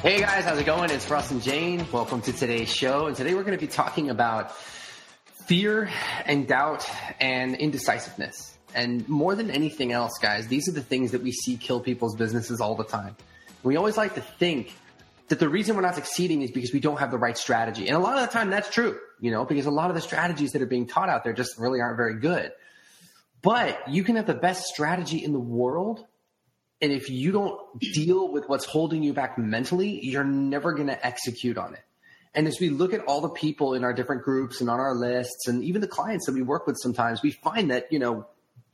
Hey guys, how's it going? It's Russ and Jane. Welcome to today's show. And today we're going to be talking about fear and doubt and indecisiveness. And more than anything else, guys, these are the things that we see kill people's businesses all the time. We always like to think that the reason we're not succeeding is because we don't have the right strategy. And a lot of the time that's true, you know, because a lot of the strategies that are being taught out there just really aren't very good. But you can have the best strategy in the world and if you don't deal with what's holding you back mentally, you're never going to execute on it. And as we look at all the people in our different groups and on our lists and even the clients that we work with sometimes, we find that, you know,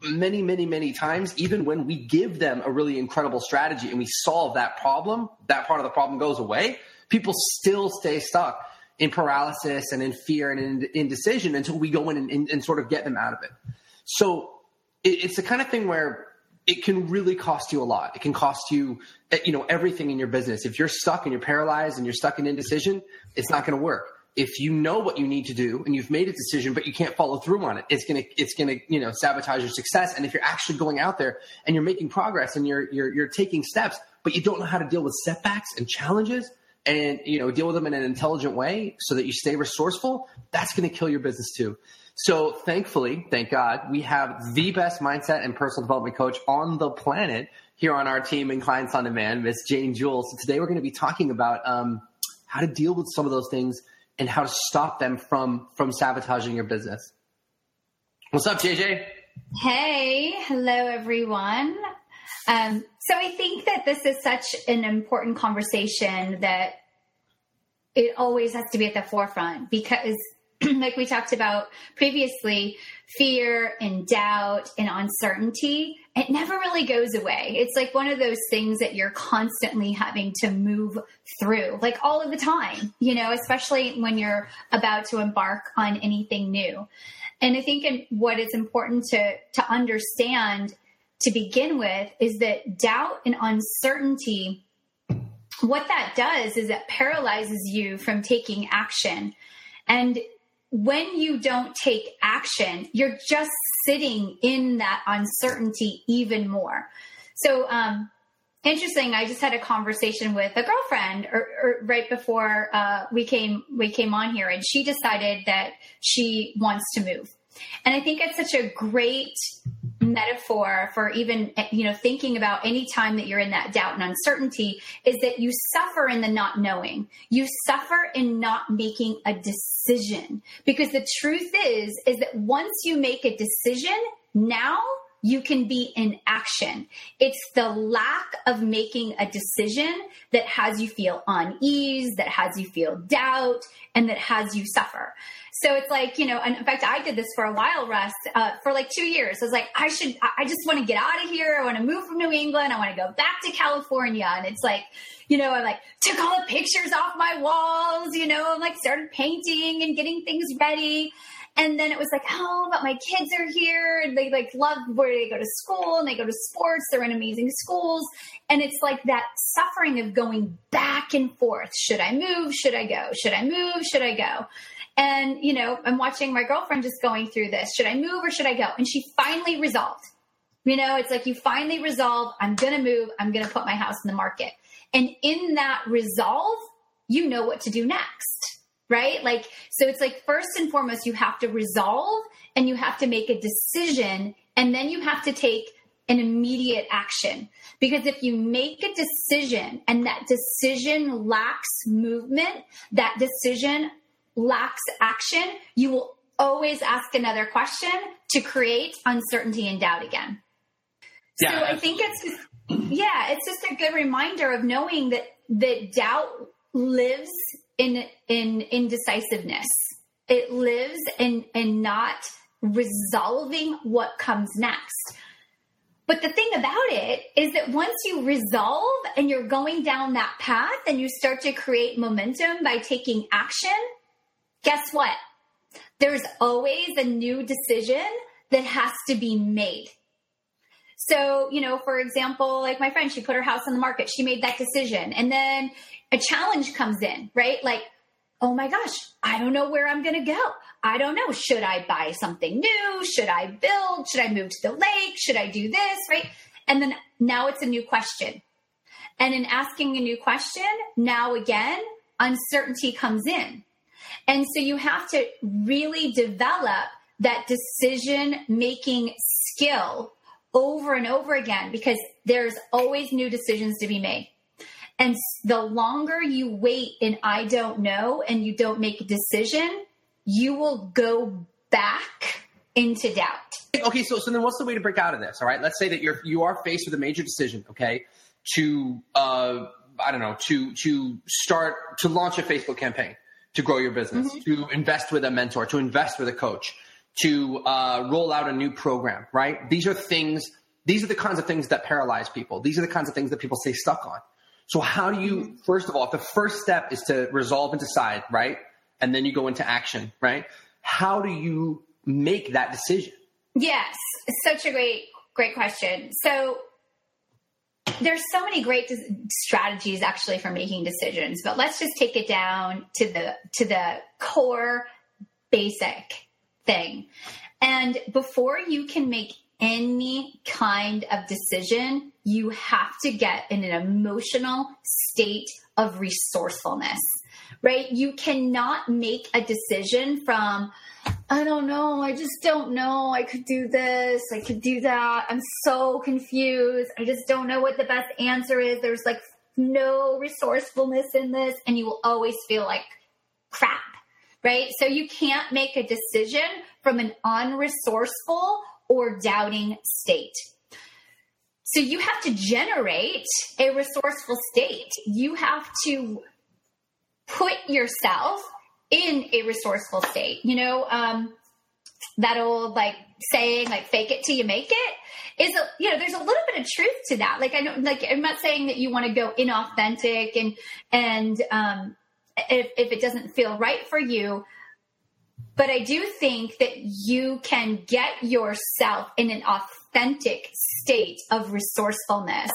many, many, many times, even when we give them a really incredible strategy and we solve that problem, that part of the problem goes away, people still stay stuck in paralysis and in fear and in indecision until we go in and, and, and sort of get them out of it. So it, it's the kind of thing where it can really cost you a lot. It can cost you, eh, you know, everything in your business. If you're stuck and you're paralyzed and you're stuck in indecision, it's not going to work. If you know what you need to do and you've made a decision, but you can't follow through on it, it's going to, it's to, you know, sabotage your success. And if you're actually going out there and you're making progress and you're, you're, you're taking steps, but you don't know how to deal with setbacks and challenges and, you know, deal with them in an intelligent way so that you stay resourceful, that's going to kill your business too. So thankfully, thank God, we have the best mindset and personal development coach on the planet here on our team in Clients on Demand, Miss Jane Jewell. So today we're going to be talking about um, how to deal with some of those things and how to stop them from from sabotaging your business. What's up, JJ? Hey, hello everyone. Um, so I think that this is such an important conversation that it always has to be at the forefront because like we talked about previously, fear and doubt and uncertainty, it never really goes away. It's like one of those things that you're constantly having to move through, like all of the time, you know, especially when you're about to embark on anything new. And I think in, what is important to, to understand to begin with is that doubt and uncertainty, what that does is it paralyzes you from taking action. And when you don't take action, you're just sitting in that uncertainty even more. So, um, interesting. I just had a conversation with a girlfriend or, or right before uh, we came we came on here, and she decided that she wants to move. And I think it's such a great metaphor for even you know thinking about any time that you're in that doubt and uncertainty is that you suffer in the not knowing you suffer in not making a decision because the truth is is that once you make a decision now you can be in action. It's the lack of making a decision that has you feel unease, that has you feel doubt, and that has you suffer. So it's like, you know, and in fact, I did this for a while, Russ, uh, for like two years. I was like, I should, I just want to get out of here. I want to move from New England. I want to go back to California. And it's like, you know, I like took all the pictures off my walls, you know, and like started painting and getting things ready. And then it was like, oh, but my kids are here. And they like love where they go to school and they go to sports. They're in amazing schools. And it's like that suffering of going back and forth. Should I move? Should I go? Should I move? Should I go? And, you know, I'm watching my girlfriend just going through this. Should I move or should I go? And she finally resolved. You know, it's like you finally resolve, I'm going to move, I'm going to put my house in the market. And in that resolve, you know what to do next, right? Like, so it's like first and foremost, you have to resolve and you have to make a decision and then you have to take an immediate action. Because if you make a decision and that decision lacks movement, that decision lacks action, you will always ask another question to create uncertainty and doubt again. Yeah. So I think it's just, yeah, it's just a good reminder of knowing that that doubt lives in in indecisiveness. It lives in in not resolving what comes next. But the thing about it is that once you resolve and you're going down that path and you start to create momentum by taking action, guess what? There's always a new decision that has to be made. So, you know, for example, like my friend, she put her house on the market. She made that decision. And then a challenge comes in, right? Like, oh my gosh, I don't know where I'm going to go. I don't know. Should I buy something new? Should I build? Should I move to the lake? Should I do this? Right. And then now it's a new question. And in asking a new question, now again, uncertainty comes in. And so you have to really develop that decision making skill over and over again because there's always new decisions to be made. And the longer you wait and I don't know and you don't make a decision, you will go back into doubt. Okay, so so then what's the way to break out of this? All right, let's say that you're you are faced with a major decision. Okay, to uh, I don't know to to start to launch a Facebook campaign to grow your business, mm-hmm. to invest with a mentor, to invest with a coach, to uh, roll out a new program. Right? These are things. These are the kinds of things that paralyze people. These are the kinds of things that people stay stuck on. So how do you, mm-hmm. first of all, if the first step is to resolve and decide, right? And then you go into action, right? How do you make that decision? Yes, such a great, great question. So there's so many great strategies actually for making decisions, but let's just take it down to the to the core basic thing. And before you can make any kind of decision, you have to get in an emotional state of resourcefulness, right? You cannot make a decision from, I don't know, I just don't know, I could do this, I could do that, I'm so confused, I just don't know what the best answer is. There's like no resourcefulness in this, and you will always feel like crap, right? So you can't make a decision from an unresourceful or doubting state. So you have to generate a resourceful state. You have to put yourself in a resourceful state. You know, um, that old like saying like fake it till you make it is a, you know there's a little bit of truth to that like i know like i'm not saying that you want to go inauthentic and and um if, if it doesn't feel right for you but I do think that you can get yourself in an authentic state of resourcefulness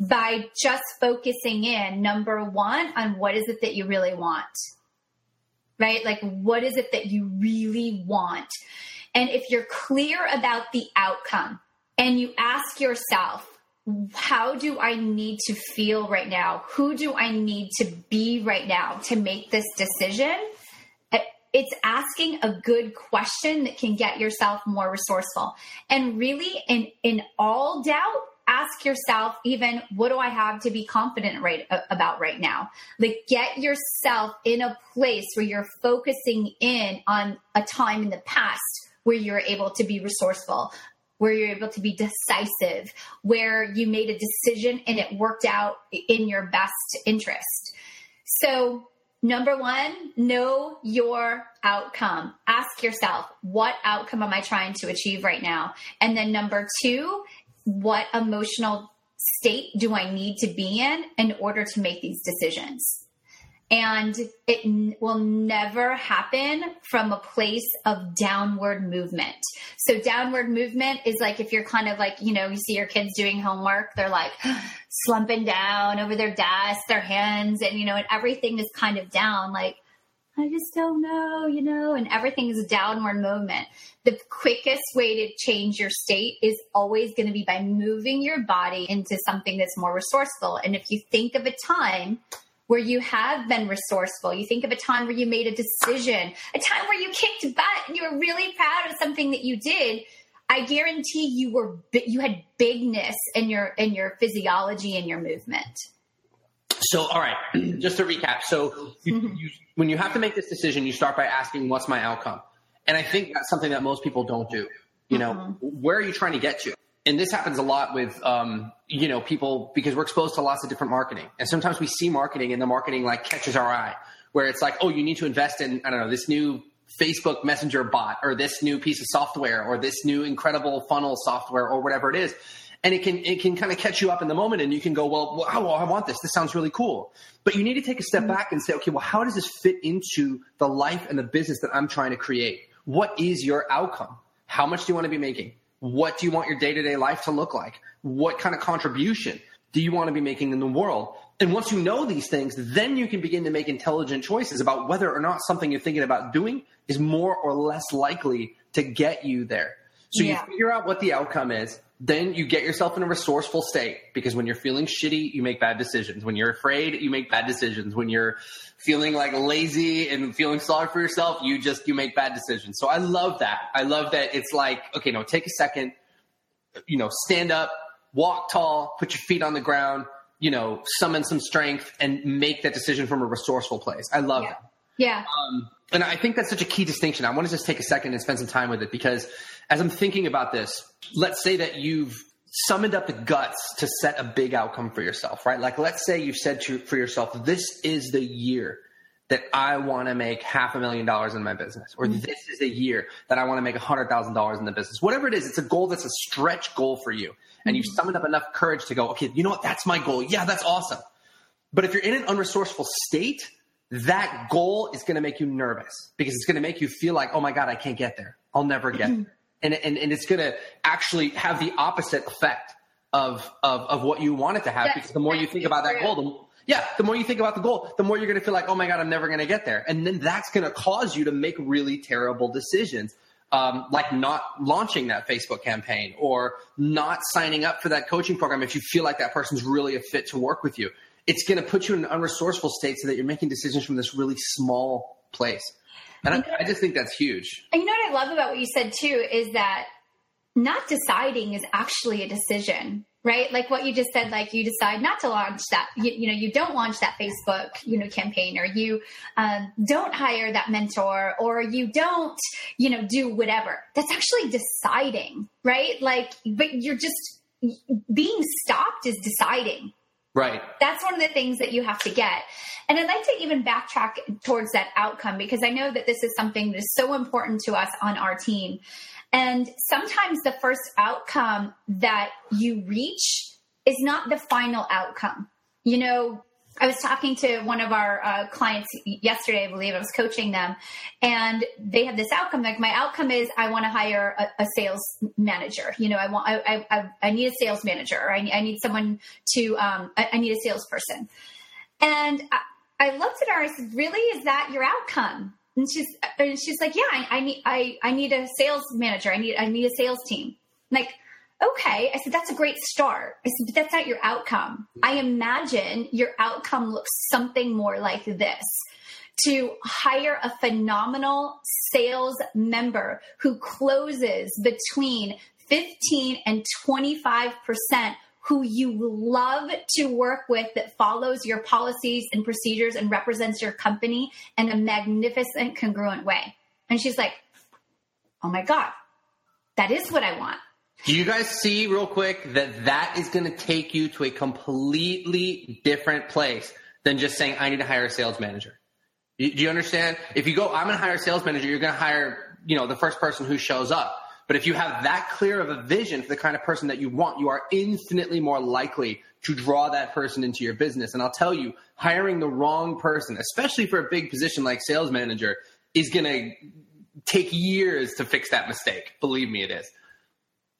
by just focusing in, number one, on what is it that you really want. Right? Like, what is it that you really want? And if you're clear about the outcome and you ask yourself, how do I need to feel right now? Who do I need to be right now to make this decision? it's asking a good question that can get yourself more resourceful. And really, in in all doubt, ask yourself even what do I have to be confident right about right now? Like get yourself in a place where you're focusing in on a time in the past where you're able to be resourceful, where you're able to be decisive, where you made a decision and it worked out in your best interest. So Number one, know your outcome. Ask yourself, what outcome am I trying to achieve right now? And then number two, what emotional state do I need to be in in order to make these decisions? and it n- will never happen from a place of downward movement. So downward movement is like if you're kind of like, you know, you see your kids doing homework, they're like slumping down over their desk, their hands, and you know, and everything is kind of down, like, I just don't know, you know, and everything is a downward movement. The quickest way to change your state is always going to be by moving your body into something that's more resourceful. And if you think of a time where you have been resourceful. You think of a time where you made a decision, a time where you kicked butt and you were really proud of something that you did. I guarantee you were you had bigness in your in your physiology and your movement. So, all right, just to recap. So, you, mm-hmm. you, when you have to make this decision, you start by asking, "What's my outcome?" And I think that's something that most people don't do. You know, mm-hmm. where are you trying to get to? and this happens a lot with um, you know people because we're exposed to lots of different marketing and sometimes we see marketing and the marketing like catches our eye where it's like oh you need to invest in i don't know this new facebook messenger bot or this new piece of software or this new incredible funnel software or whatever it is and it can it can kind of catch you up in the moment and you can go well wow i want this this sounds really cool but you need to take a step mm. back and say okay well how does this fit into the life and the business that i'm trying to create what is your outcome how much do you want to be making what do you want your day to day life to look like? What kind of contribution do you want to be making in the world? And once you know these things, then you can begin to make intelligent choices about whether or not something you're thinking about doing is more or less likely to get you there. So yeah. you figure out what the outcome is. Then you get yourself in a resourceful state because when you're feeling shitty, you make bad decisions. When you're afraid, you make bad decisions. When you're feeling like lazy and feeling sorry for yourself, you just you make bad decisions. So I love that. I love that it's like, okay, no, take a second, you know, stand up, walk tall, put your feet on the ground, you know, summon some strength and make that decision from a resourceful place. I love Yeah. that. Yeah. Um, and I think that's such a key distinction. I want to just take a second and spend some time with it because as I'm thinking about this, let's say that you've summoned up the guts to set a big outcome for yourself, right? Like, let's say you've said to, for yourself, this is the year that I want to make half a million dollars in my business, or mm-hmm. this is the year that I want to make a hundred thousand dollars in the business. Whatever it is, it's a goal that's a stretch goal for you. And you've mm-hmm. summoned up enough courage to go, okay, you know what? That's my goal. Yeah, that's awesome. But if you're in an unresourceful state, that goal is going to make you nervous because it's going to make you feel like, oh my God, I can't get there. I'll never get mm-hmm. there. And, and, and it's going to actually have the opposite effect of, of, of what you want it to have That's because the more you think about that goal, the, yeah, the more you think about the goal, the more you're going to feel like, oh my God, I'm never going to get there. And then that's going to cause you to make really terrible decisions. Um, like not launching that Facebook campaign or not signing up for that coaching program if you feel like that person's really a fit to work with you. It's going to put you in an unresourceful state so that you're making decisions from this really small place. And I, I just think that's huge. And you know what I love about what you said too is that not deciding is actually a decision, right? Like what you just said, like you decide not to launch that, you, you know, you don't launch that Facebook, you know, campaign, or you um, don't hire that mentor, or you don't, you know, do whatever. That's actually deciding, right? Like, but you're just being stopped is deciding Right. that's one of the things that you have to get. And I'd like to even backtrack towards that outcome because I know that this is something that is so important to us on our team. And sometimes the first outcome that you reach is not the final outcome. You know, I was talking to one of our uh, clients yesterday, I believe I was coaching them, and they had this outcome. Like my outcome is I want to hire a, a sales manager. You know, I want I I, I need a sales manager. I, I need someone to um, I, I need a salesperson. And I, I looked at her. I said, "Really? Is that your outcome?" And she's and she's like, "Yeah, I, I need I I need a sales manager. I need I need a sales team." Like okay. I said, that's a great start. I said, but that's not your outcome. I imagine your outcome looks something more like this to hire a phenomenal sales member who closes between 15 and 25 percent who you love to work with that follows your policies and procedures and represents your company in a magnificent congruent way and she's like oh my god that is what i want Do you guys see real quick that that is going to take you to a completely different place than just saying, I need to hire a sales manager? Do you understand? If you go, I'm going to hire a sales manager, you're going to hire, you know, the first person who shows up. But if you have that clear of a vision for the kind of person that you want, you are infinitely more likely to draw that person into your business. And I'll tell you, hiring the wrong person, especially for a big position like sales manager, is going to take years to fix that mistake. Believe me, it is.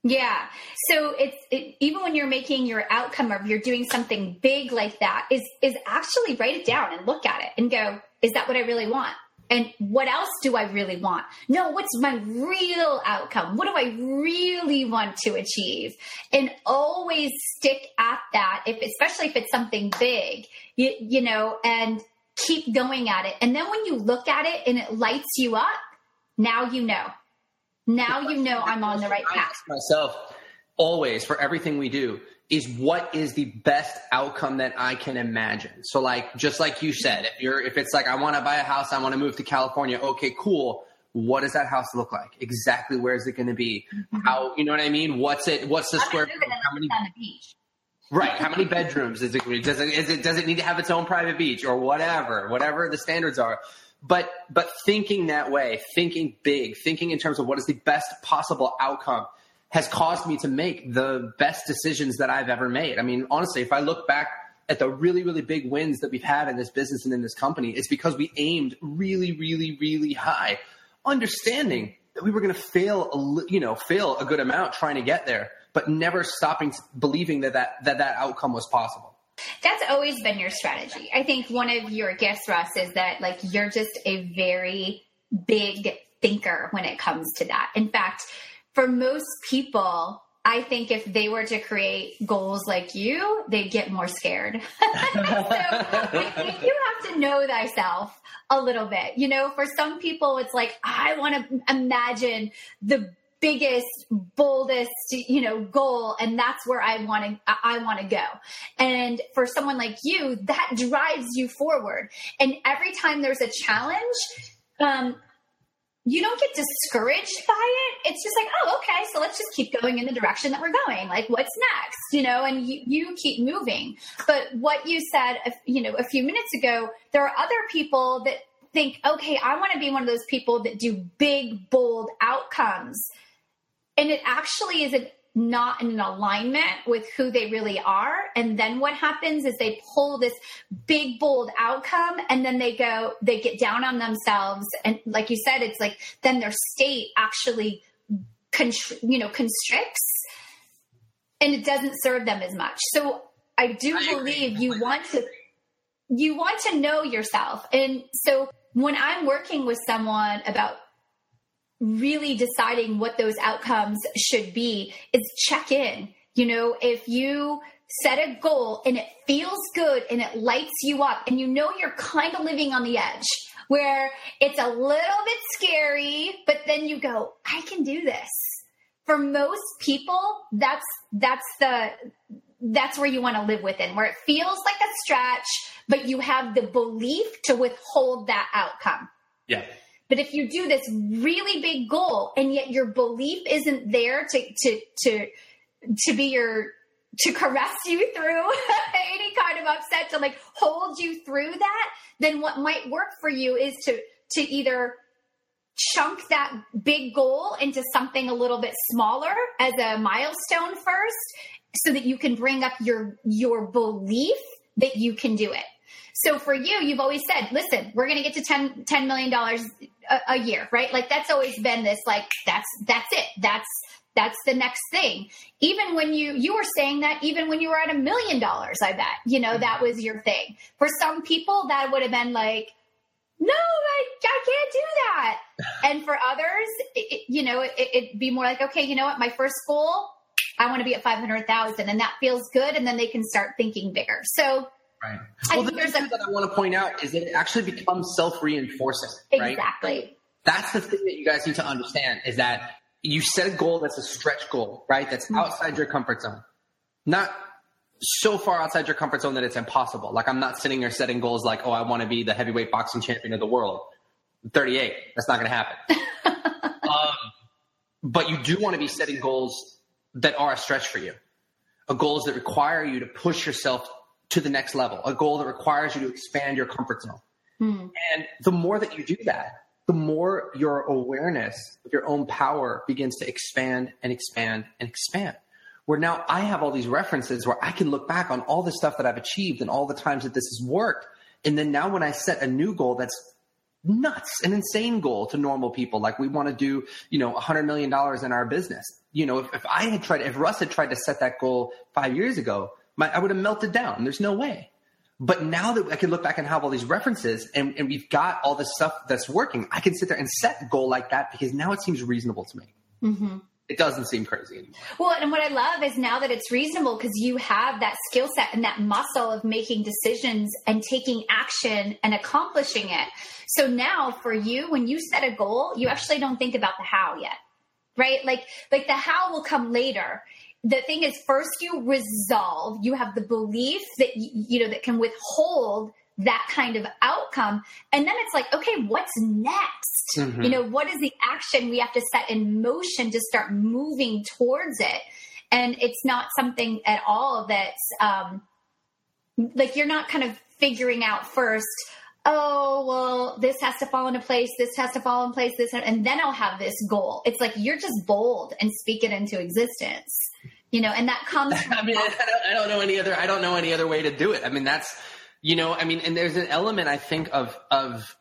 Yeah. So it's it, even when you're making your outcome or you're doing something big like that is is actually write it down and look at it and go, is that what I really want? And what else do I really want? No, what's my real outcome? What do I really want to achieve? And always stick at that if especially if it's something big, you, you know, and keep going at it. And then when you look at it and it lights you up, now you know. Now you know I'm on the right path. myself always for everything we do is what is the best outcome that I can imagine. So like just like you said, if you're if it's like I want to buy a house, I want to move to California. Okay, cool. What does that house look like? Exactly where is it going to be? Mm-hmm. How you know what I mean? What's it? What's the I'm square? How many? on the beach. Right. How many bedrooms is it? Does it, is it does it need to have its own private beach or whatever, whatever the standards are? But but thinking that way, thinking big, thinking in terms of what is the best possible outcome, has caused me to make the best decisions that I've ever made. I mean, honestly, if I look back at the really really big wins that we've had in this business and in this company, it's because we aimed really really really high, understanding that we were going to fail, you know, fail a good amount trying to get there, but never stopping believing that that that, that outcome was possible. That's always been your strategy. I think one of your gifts, Russ, is that like you're just a very big thinker when it comes to that. In fact, for most people, I think if they were to create goals like you, they'd get more scared. so I think you have to know thyself a little bit. You know, for some people, it's like, I want to imagine the biggest boldest you know goal and that's where i want to i want to go and for someone like you that drives you forward and every time there's a challenge um, you don't get discouraged by it. It's just like, oh, okay, so let's just keep going in the direction that we're going. Like, what's next? You know, and you, you keep moving. But what you said, you know, a few minutes ago, there are other people that think, okay, I want to be one of those people that do big, bold outcomes. And it actually isn't not in alignment with who they really are. And then what happens is they pull this big, bold outcome and then they go, they get down on themselves. And like you said, it's like then their state actually, you know, constricts and it doesn't serve them as much. So I do I believe you want to, you want to know yourself. And so when I'm working with someone about really deciding what those outcomes should be is check in. You know, if you set a goal and it feels good and it lights you up and you know you're kind of living on the edge where it's a little bit scary, but then you go, I can do this. For most people, that's that's the that's where you want to live within, where it feels like a stretch, but you have the belief to withhold that outcome. Yeah. But if you do this really big goal and yet your belief isn't there to to to to be your to caress you through any kind of upset to like hold you through that, then what might work for you is to to either chunk that big goal into something a little bit smaller as a milestone first so that you can bring up your your belief that you can do it. So for you, you've always said, listen, we're going to get to 10, $10 million a, a year, right? Like that's always been this, like, that's, that's it. That's, that's the next thing. Even when you you were saying that even when you were at a million dollars, I bet, you know, that was your thing. For some people that would have been like, no, I, I can't do that. And for others, it, you know, it, it'd be more like, okay, you know what, my first goal, I want to be at 500,000 and that feels good. And then they can start thinking bigger. So Right. Well, the thing that I want to point out is that it actually becomes self-reinforcing. Right? Exactly. That's the thing that you guys need to understand is that you set a goal that's a stretch goal, right? That's mm-hmm. outside your comfort zone. Not so far outside your comfort zone that it's impossible. Like I'm not sitting there setting goals like, oh, I want to be the heavyweight boxing champion of the world. 38. That's not going to happen. um, but you do want to be setting goals that are a stretch for you. A goals that require you to push yourself to the next level, a goal that requires you to expand your comfort zone. Hmm. And the more that you do that, the more your awareness of your own power begins to expand and expand and expand. Where now I have all these references where I can look back on all the stuff that I've achieved and all the times that this has worked. And then now when I set a new goal that's nuts, an insane goal to normal people, like we want to do, you know, a hundred million dollars in our business. You know, if, if I had tried, if Russ had tried to set that goal five years ago, my, I would have melted down. There's no way. But now that I can look back and have all these references and, and we've got all this stuff that's working, I can sit there and set a goal like that because now it seems reasonable to me. Mm-hmm. It doesn't seem crazy anymore. Well, and what I love is now that it's reasonable because you have that skill set and that muscle of making decisions and taking action and accomplishing it. So now for you, when you set a goal, you actually don't think about the how yet right like like the how will come later the thing is first you resolve you have the belief that you know that can withhold that kind of outcome. And then it's like okay what's next? Mm-hmm. you know what is the action we have to set in motion to start moving towards it? And it's not something at all that's um like you're not kind of figuring out first oh well this has to fall into place this has to fall in place this and then i'll have this goal it's like you're just bold and speak it into existence you know, and that comes. I mean, I don't, I don't know any other. I don't know any other way to do it. I mean, that's you know, I mean, and there's an element I think of of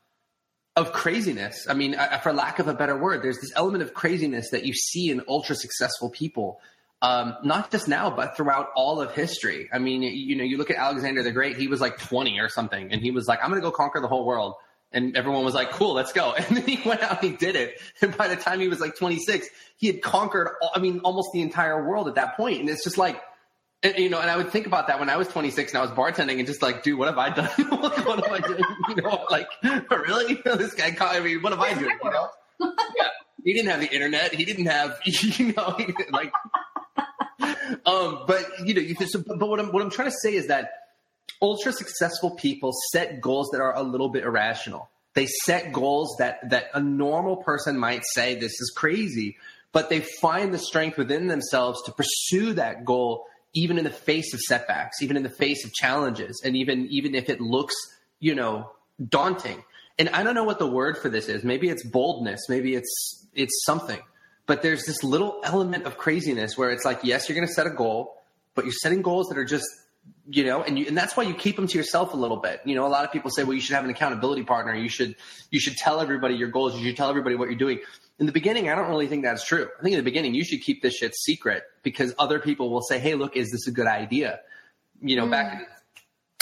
of craziness. I mean, for lack of a better word, there's this element of craziness that you see in ultra successful people, um, not just now, but throughout all of history. I mean, you know, you look at Alexander the Great; he was like 20 or something, and he was like, "I'm going to go conquer the whole world." And everyone was like, cool, let's go. And then he went out and he did it. And by the time he was like 26, he had conquered, I mean, almost the entire world at that point. And it's just like, and, you know, and I would think about that when I was 26 and I was bartending and just like, dude, what have I done? what am I doing? You know, like, really? this guy, I mean, what have I done? You know? yeah. He didn't have the internet. He didn't have, you know, like, um, but you know, you just, but what I'm, what I'm trying to say is that ultra successful people set goals that are a little bit irrational. They set goals that, that a normal person might say, this is crazy, but they find the strength within themselves to pursue that goal even in the face of setbacks, even in the face of challenges, and even even if it looks, you know, daunting. And I don't know what the word for this is. Maybe it's boldness. Maybe it's it's something. But there's this little element of craziness where it's like, yes, you're going to set a goal, but you're setting goals that are just, you know, and you, and that's why you keep them to yourself a little bit. You know, a lot of people say, well, you should have an accountability partner. You should you should tell everybody your goals. You should tell everybody what you're doing in the beginning, I don't really think that's true. I think in the beginning, you should keep this shit secret because other people will say, "Hey, look, is this a good idea?" You know, mm. back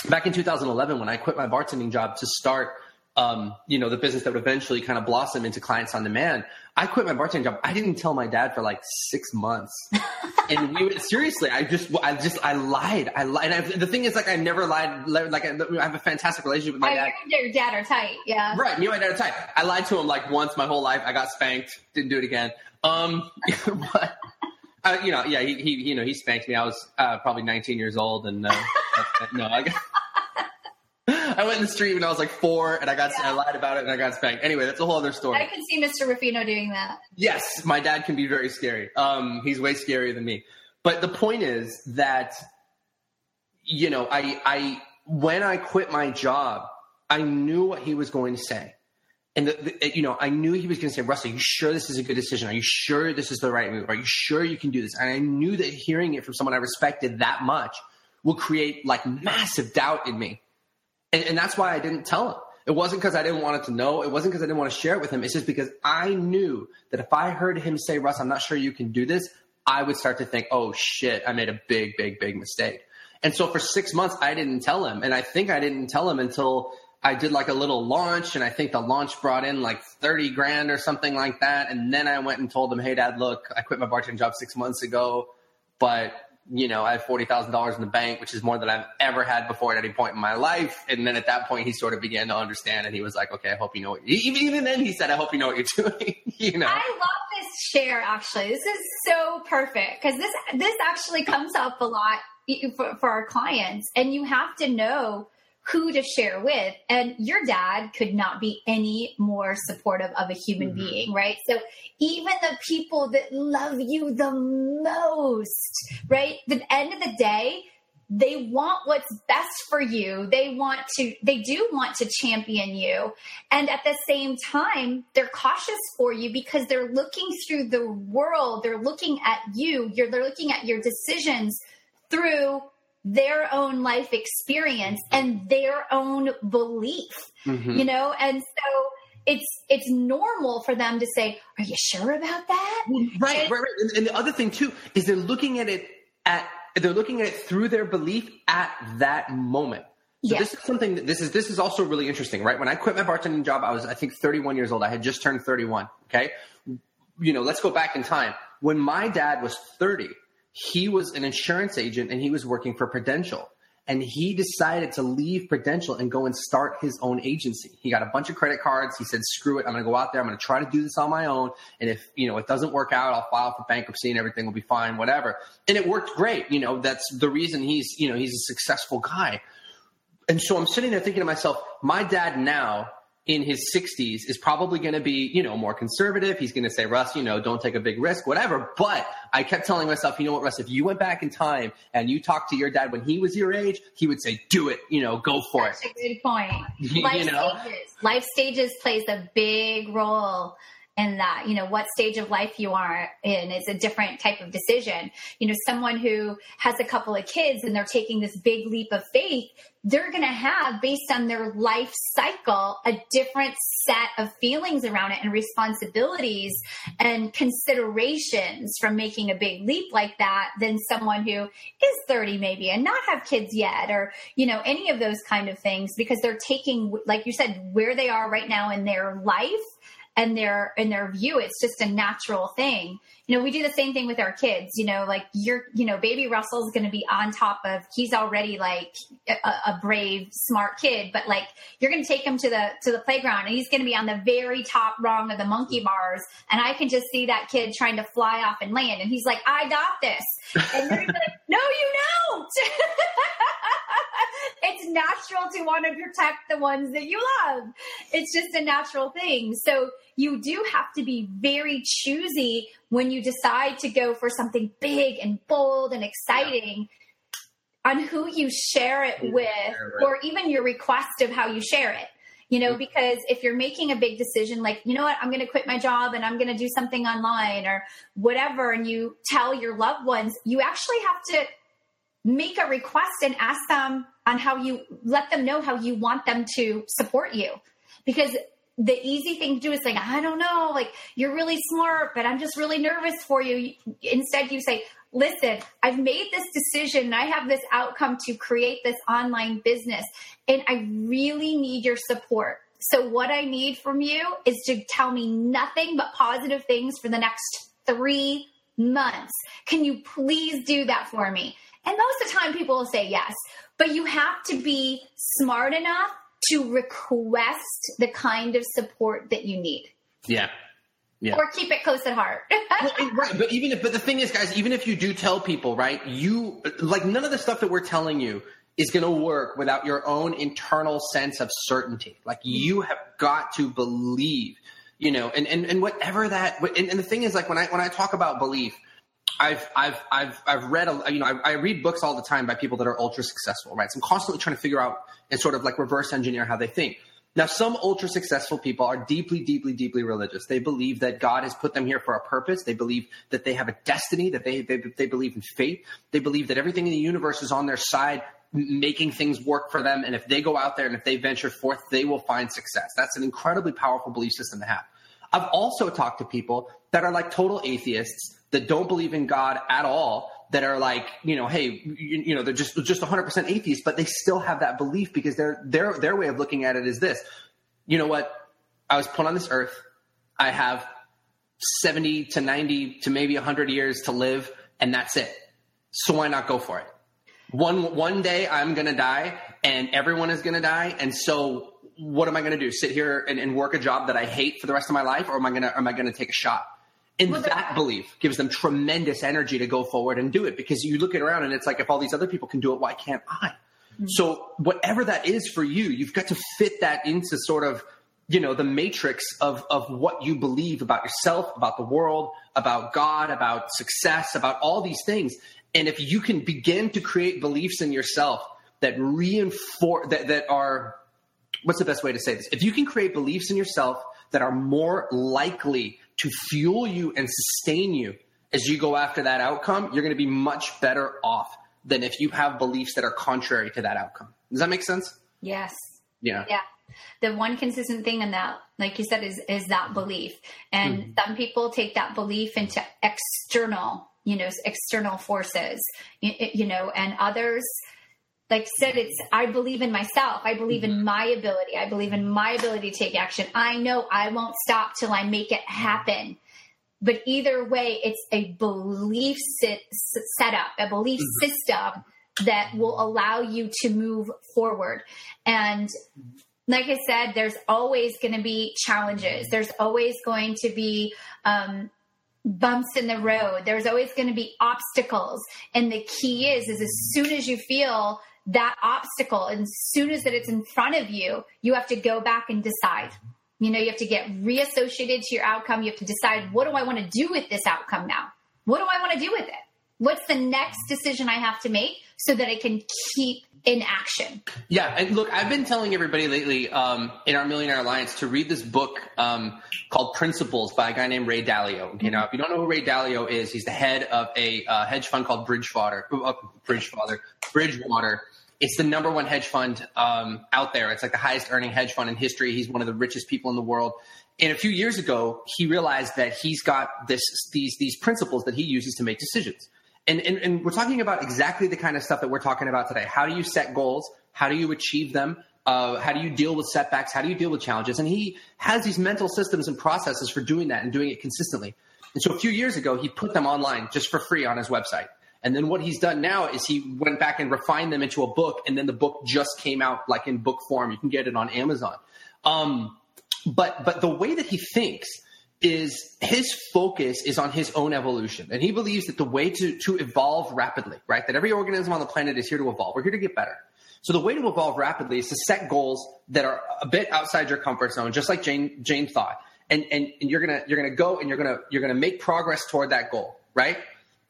back in 2011 when I quit my bartending job to start um, you know, the business that would eventually kind of blossom into clients on demand. I quit my bartending job. I didn't tell my dad for like six months. and we would, seriously, I just, I just, I lied. I lied. And I, the thing is, like, I never lied. Like, I, have a fantastic relationship with my I dad. your dad are tight. Yeah. Right. Me and my dad are tight. I lied to him like once my whole life. I got spanked. Didn't do it again. Um, but, uh, you know, yeah, he, he, you know, he spanked me. I was uh, probably 19 years old, and uh, no, I got, I went in the street when I was like four, and I got yeah. I lied about it, and I got spanked. Anyway, that's a whole other story. I can see Mr. Ruffino doing that. Yes, my dad can be very scary. Um, he's way scarier than me. But the point is that, you know, I, I when I quit my job, I knew what he was going to say. And the, the, you know, I knew he was going to say, "Russell, are you sure this is a good decision? Are you sure this is the right move? Are you sure you can do this?" And I knew that hearing it from someone I respected that much will create like massive doubt in me. And, and that's why I didn't tell him. It wasn't because I didn't want it to know. It wasn't because I didn't want to share it with him. It's just because I knew that if I heard him say, Russ, I'm not sure you can do this, I would start to think, oh shit, I made a big, big, big mistake. And so for six months, I didn't tell him. And I think I didn't tell him until I did like a little launch. And I think the launch brought in like 30 grand or something like that. And then I went and told him, hey, dad, look, I quit my bartending job six months ago, but you know, I have forty thousand dollars in the bank, which is more than I've ever had before at any point in my life. And then at that point, he sort of began to understand, and he was like, "Okay, I hope you know what." Even even then, he said, "I hope you know what you're doing." you know, I love this share. Actually, this is so perfect because this this actually comes up a lot for, for our clients, and you have to know who to share with. And your dad could not be any more supportive of a human mm-hmm. being, right? So even the people that love you the most, right? The end of the day, they want what's best for you. They want to, they do want to champion you. And at the same time, they're cautious for you because they're looking through the world. They're looking at you. You're, they're looking at your decisions through their own life experience and their own belief mm-hmm. you know and so it's it's normal for them to say are you sure about that right and, right right and, and the other thing too is they're looking at it at they're looking at it through their belief at that moment so this is something that this is this is also really interesting, right? When I quit my bartending job, I was I think 31 years old. I had just turned 31. Okay, you know, let's go back in time. When my dad was 30, he was an insurance agent and he was working for Prudential. And he decided to leave Prudential and go and start his own agency. He got a bunch of credit cards. He said, screw it. I'm going to go out there. I'm going to try to do this on my own. And if, you know, it doesn't work out, I'll file for bankruptcy and everything will be fine, whatever. And it worked great. You know, that's the reason he's, you know, he's a successful guy. And so I'm sitting there thinking to myself, my dad now in his 60s is probably going to be, you know, more conservative. He's going to say, Russ, you know, don't take a big risk, whatever. But I kept telling myself, you know what, Russ, if you went back in time and you talked to your dad when he was your age, he would say, do it, you know, go for That's it. That's a good point. Life you know? stages. Life stages plays a big role in that you know what stage of life you are in is a different type of decision. You know someone who has a couple of kids and they're taking this big leap of faith they're going to have based on their life cycle a different set of feelings around it and responsibilities and considerations from making a big leap like that than someone who is 30 maybe and not have kids yet or you know any of those kind of things because they're taking like you said where they are right now in their life and their in their view it's just a natural thing. You know we do the same thing with our kids you know like you're you know baby russell's going to be on top of he's already like a, a, brave smart kid but like you're going to take him to the to the playground and he's going to be on the very top rung of the monkey bars and i can just see that kid trying to fly off and land and he's like i got this! And you're like no you don't it's natural to want to protect the ones that you love. It's just a natural thing. So you do have to be very choosy when you decide to go for something big and bold and exciting yeah. on who you share it with or even your request of how you share it. You know because if you're making a big decision like you know what? I'm going to quit my job and i'm going to do something online or whatever and you tell your loved ones you actually have to make a request and ask them on how you let them know how you want them to support you because the easy thing to do is like, I don't know, like you're really smart, but I'm just really nervous for you. Instead, you say, listen, I've made this decision and I have this outcome to create this online business and I really need your support. So what I need from you is to tell me nothing but positive things for the next three months. Can you please do that for me? And most of the time people will say yes, but you have to be smart enough to request the kind of support that you need. Yeah. Yeah. Or keep it close at heart. well, right, but even if, but the thing is, guys, even if you do tell people, right, you like none of the stuff that we're telling you is going to work without your own internal sense of certainty. Like you have got to believe, you know, and and and whatever that. And, and the thing is, like when I when I talk about belief, I've I've I've I've read a, you know I, I, read books all the time by people that are ultra successful, right? So I'm constantly trying to figure out and sort of like reverse engineer how they think. Now, some ultra successful people are deeply, deeply, deeply religious. They believe that God has put them here for a purpose. They believe that they have a destiny. That they they, they believe in fate. They believe that everything in the universe is on their side, making things work for them. And if they go out there and if they venture forth, they will find success. That's an incredibly powerful belief system to have. I've also talked to people that are like total atheists that don't believe in God at all that are like, you know, hey, you, you know, they're just just 100% atheists, but they still have that belief because their their their way of looking at it is this. You know what? I was put on this earth. I have 70 to 90 to maybe 100 years to live and that's it. So why not go for it? One one day I'm going to die and everyone is going to die and so what am I going to do? Sit here and, and work a job that I hate for the rest of my life or am I going to am I going to take a shot? And well, that belief gives them tremendous energy to go forward and do it because you look it around and it's like, if all these other people can do it, why can't I? Mm-hmm. So whatever that is for you, you've got to fit that into sort of, you know, the matrix of, of what you believe about yourself, about the world, about God, about success, about all these things. And if you can begin to create beliefs in yourself that reinforce, that, that are, what's the best way to say this? If you can create beliefs in yourself that are more likely to fuel you and sustain you as you go after that outcome, you're going to be much better off than if you have beliefs that are contrary to that outcome. Does that make sense? Yes. Yeah. Yeah. The one consistent thing in that, like you said, is is that belief. And mm-hmm. some people take that belief into external, you know, external forces, you, you know, and others like said, it's I believe in myself. I believe in mm-hmm. my ability. I believe in my ability to take action. I know I won't stop till I make it happen. But either way, it's a belief sit, setup, a belief mm-hmm. system that will allow you to move forward. And like I said, there's always going to be challenges. There's always going to be um, bumps in the road. There's always going to be obstacles. And the key is, is as soon as you feel that obstacle and as soon as that it's in front of you you have to go back and decide you know you have to get reassociated to your outcome you have to decide what do i want to do with this outcome now what do i want to do with it what's the next decision I have to make so that I can keep in action. Yeah, and look, I've been telling everybody lately um, in our Millionaire Alliance to read this book um, called Principles by a guy named Ray Dalio. You know, if you don't know who Ray Dalio is, he's the head of a uh, hedge fund called Bridgewater. Uh, Bridgewater. Bridgewater. It's the number one hedge fund um, out there. It's like the highest earning hedge fund in history. He's one of the richest people in the world. And a few years ago, he realized that he's got this these these principles that he uses to make decisions and, and, and we're talking about exactly the kind of stuff that we're talking about today. How do you set goals? How do you achieve them? Uh, how do you deal with setbacks? How do you deal with challenges? And he has these mental systems and processes for doing that and doing it consistently. And so a few years ago, he put them online just for free on his website. And then what he's done now is he went back and refined them into a book, and then the book just came out like in book form. You can get it on Amazon. Um, but but the way that he thinks is his focus is on his own evolution. And he believes that the way to, to evolve rapidly, right? That every organism on the planet is here to evolve. We're here to get better. So the way to evolve rapidly is to set goals that are a bit outside your comfort zone, just like Jane, Jane thought. And, and, and you're gonna, you're gonna go and you're gonna, you're gonna make progress toward that goal, right?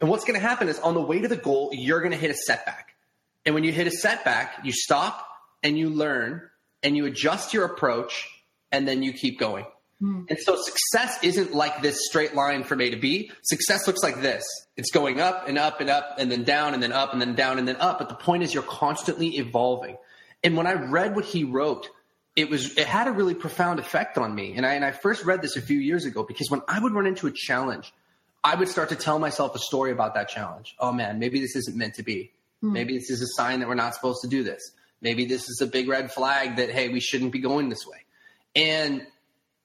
And what's gonna happen is on the way to the goal, you're gonna hit a setback. And when you hit a setback, you stop and you learn and you adjust your approach and then you keep going. Mm. And so success isn't like this straight line from A to B. Success looks like this. It's going up and up and up and then down and then up and then down and then up. But the point is you're constantly evolving. And when I read what he wrote, it was it had a really profound effect on me. And I and I first read this a few years ago because when I would run into a challenge, I would start to tell myself a story about that challenge. Oh man, maybe this isn't meant to be. Mm. Maybe this is a sign that we're not supposed to do this. Maybe this is a big red flag that hey, we shouldn't be going this way. And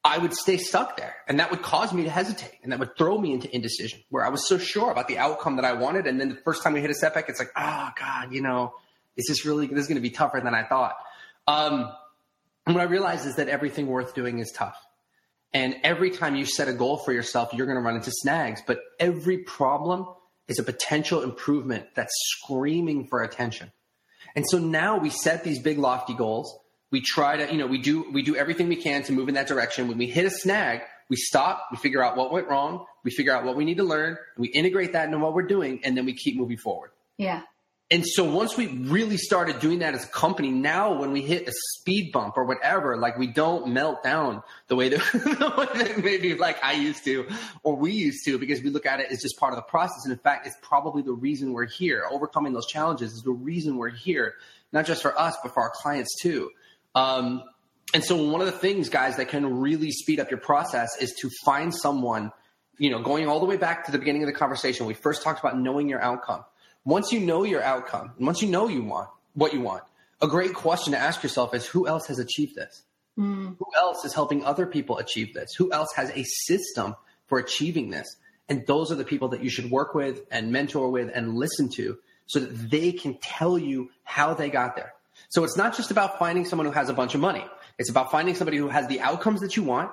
I would stay stuck there. And that would cause me to hesitate. And that would throw me into indecision where I was so sure about the outcome that I wanted. And then the first time we hit a setback, it's like, oh, God, you know, this is this really, this is going to be tougher than I thought. Um, and what I realized is that everything worth doing is tough. And every time you set a goal for yourself, you're going to run into snags. But every problem is a potential improvement that's screaming for attention. And so now we set these big, lofty goals we try to, you know, we do we do everything we can to move in that direction. When we hit a snag, we stop, we figure out what went wrong, we figure out what we need to learn, we integrate that into what we're doing, and then we keep moving forward. Yeah. And so once we really started doing that as a company, now when we hit a speed bump or whatever, like we don't melt down the way that, maybe like I used to or we used to because we look at it as just part of the process. And in fact, it's probably the reason we're here. Overcoming those challenges is the reason we're here, not just for us, but for our clients too. Um, and so one of the things, guys, that can really speed up your process is to find someone, you know, going all the way back to the beginning of the conversation. We first talked about knowing your outcome. Once you know your outcome, once you know you want what you want, a great question to ask yourself is who else has achieved this? Mm. Who else is helping other people achieve this? Who else has a system for achieving this? And those are the people that you should work with and mentor with and listen to so that they can tell you how they got there. So it's not just about finding someone who has a bunch of money. It's about finding somebody who has the outcomes that you want,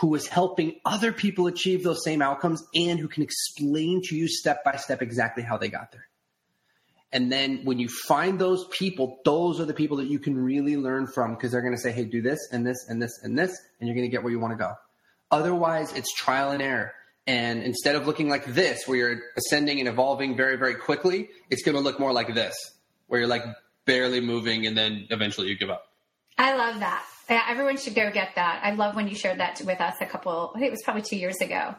who is helping other people achieve those same outcomes, and who can explain to you step by step exactly how they got there. And then when you find those people, those are the people that you can really learn from because they're going to say, hey, do this and this and this and this, and you're going to get where you want to go. Otherwise, it's trial and error. And instead of looking like this, where you're ascending and evolving very, very quickly, it's going to look more like this, where you're like barely moving, and then eventually you give up. I love that. Yeah, everyone should go get that. I love when you shared that with us a couple. I think it was probably two years ago.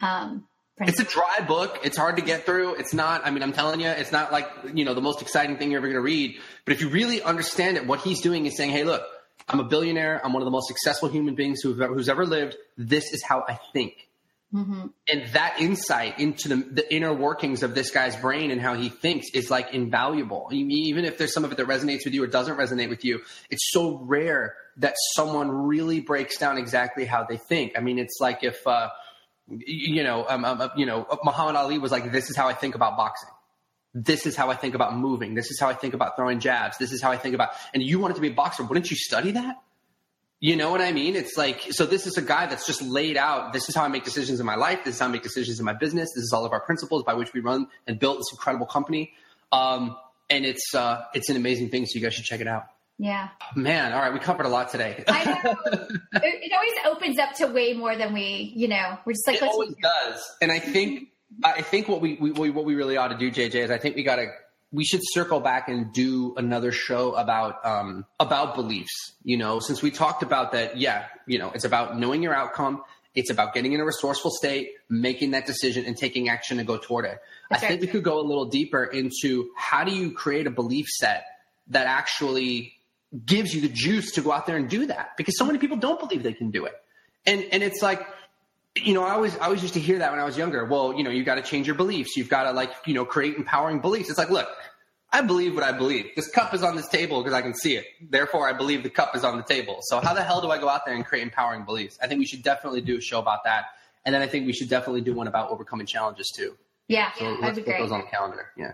Um, it's a dry book. It's hard to get through. It's not. I mean, I'm telling you, it's not like you know the most exciting thing you're ever going to read. But if you really understand it, what he's doing is saying, "Hey, look, I'm a billionaire. I'm one of the most successful human beings who's ever, who's ever lived. This is how I think." Mm-hmm. And that insight into the, the, inner workings of this guy's brain and how he thinks is like invaluable. Even if there's some of it that resonates with you or doesn't resonate with you, it's so rare that someone really breaks down exactly how they think. I mean, it's like if, uh, you know, um, um, uh, you know, Muhammad Ali was like, "This is how I think about boxing. This is how I think about moving. This is how I think about throwing jabs. This is how I think about." And you wanted to be a boxer, wouldn't you study that? You know what I mean? It's like, so this is a guy that's just laid out. This is how I make decisions in my life. This is how I make decisions in my business. This is all of our principles by which we run and build this incredible company. Um, and it's, uh, it's an amazing thing. So you guys should check it out. Yeah. Man. All right. We covered a lot today. I know. It, it, always opens up to way more than we, you know, we're just like, it always does. And I think I think what we, we what we really ought to do, JJ, is I think we got to we should circle back and do another show about um, about beliefs. You know, since we talked about that, yeah, you know, it's about knowing your outcome. It's about getting in a resourceful state, making that decision, and taking action to go toward it. That's I think we could go a little deeper into how do you create a belief set that actually gives you the juice to go out there and do that because so many people don't believe they can do it. And and it's like you know, I always I always used to hear that when I was younger. Well, you know, you got to change your beliefs. You've got to like, you know, create empowering beliefs. It's like, look, I believe what I believe. This cup is on this table because I can see it. Therefore, I believe the cup is on the table. So how the hell do I go out there and create empowering beliefs? I think we should definitely do a show about that. And then I think we should definitely do one about overcoming challenges too. Yeah, so let's put those on the calendar. Yeah.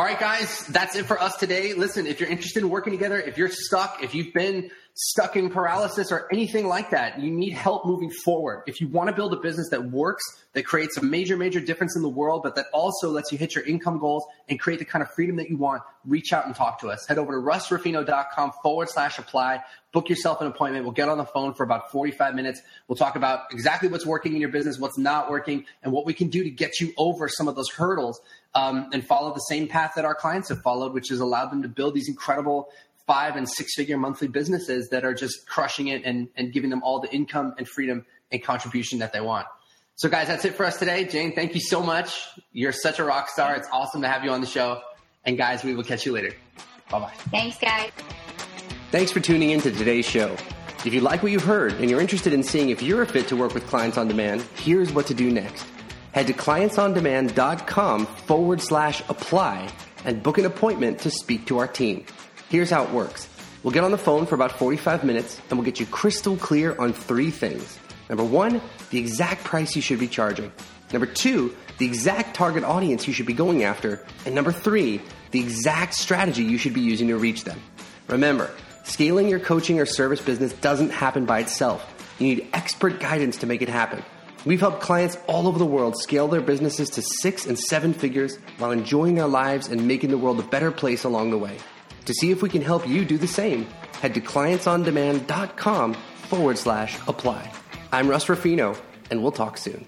All right, guys, that's it for us today. Listen, if you're interested in working together, if you're stuck, if you've been stuck in paralysis or anything like that, you need help moving forward. If you want to build a business that works, that creates a major, major difference in the world, but that also lets you hit your income goals and create the kind of freedom that you want, reach out and talk to us. Head over to russruffino.com forward slash apply. Book yourself an appointment. We'll get on the phone for about 45 minutes. We'll talk about exactly what's working in your business, what's not working, and what we can do to get you over some of those hurdles um, and follow the same path that our clients have followed, which has allowed them to build these incredible five and six figure monthly businesses that are just crushing it and, and giving them all the income and freedom and contribution that they want. So, guys, that's it for us today. Jane, thank you so much. You're such a rock star. It's awesome to have you on the show. And, guys, we will catch you later. Bye bye. Thanks, guys. Thanks for tuning in to today's show. If you like what you've heard and you're interested in seeing if you're a fit to work with clients on demand, here's what to do next. Head to clientsondemand.com forward slash apply and book an appointment to speak to our team. Here's how it works. We'll get on the phone for about 45 minutes and we'll get you crystal clear on three things. Number one, the exact price you should be charging. Number two, the exact target audience you should be going after. And number three, the exact strategy you should be using to reach them. Remember, scaling your coaching or service business doesn't happen by itself. You need expert guidance to make it happen. We've helped clients all over the world scale their businesses to six and seven figures while enjoying their lives and making the world a better place along the way. To see if we can help you do the same, head to clientsondemand.com forward slash apply. I'm Russ Ruffino, and we'll talk soon.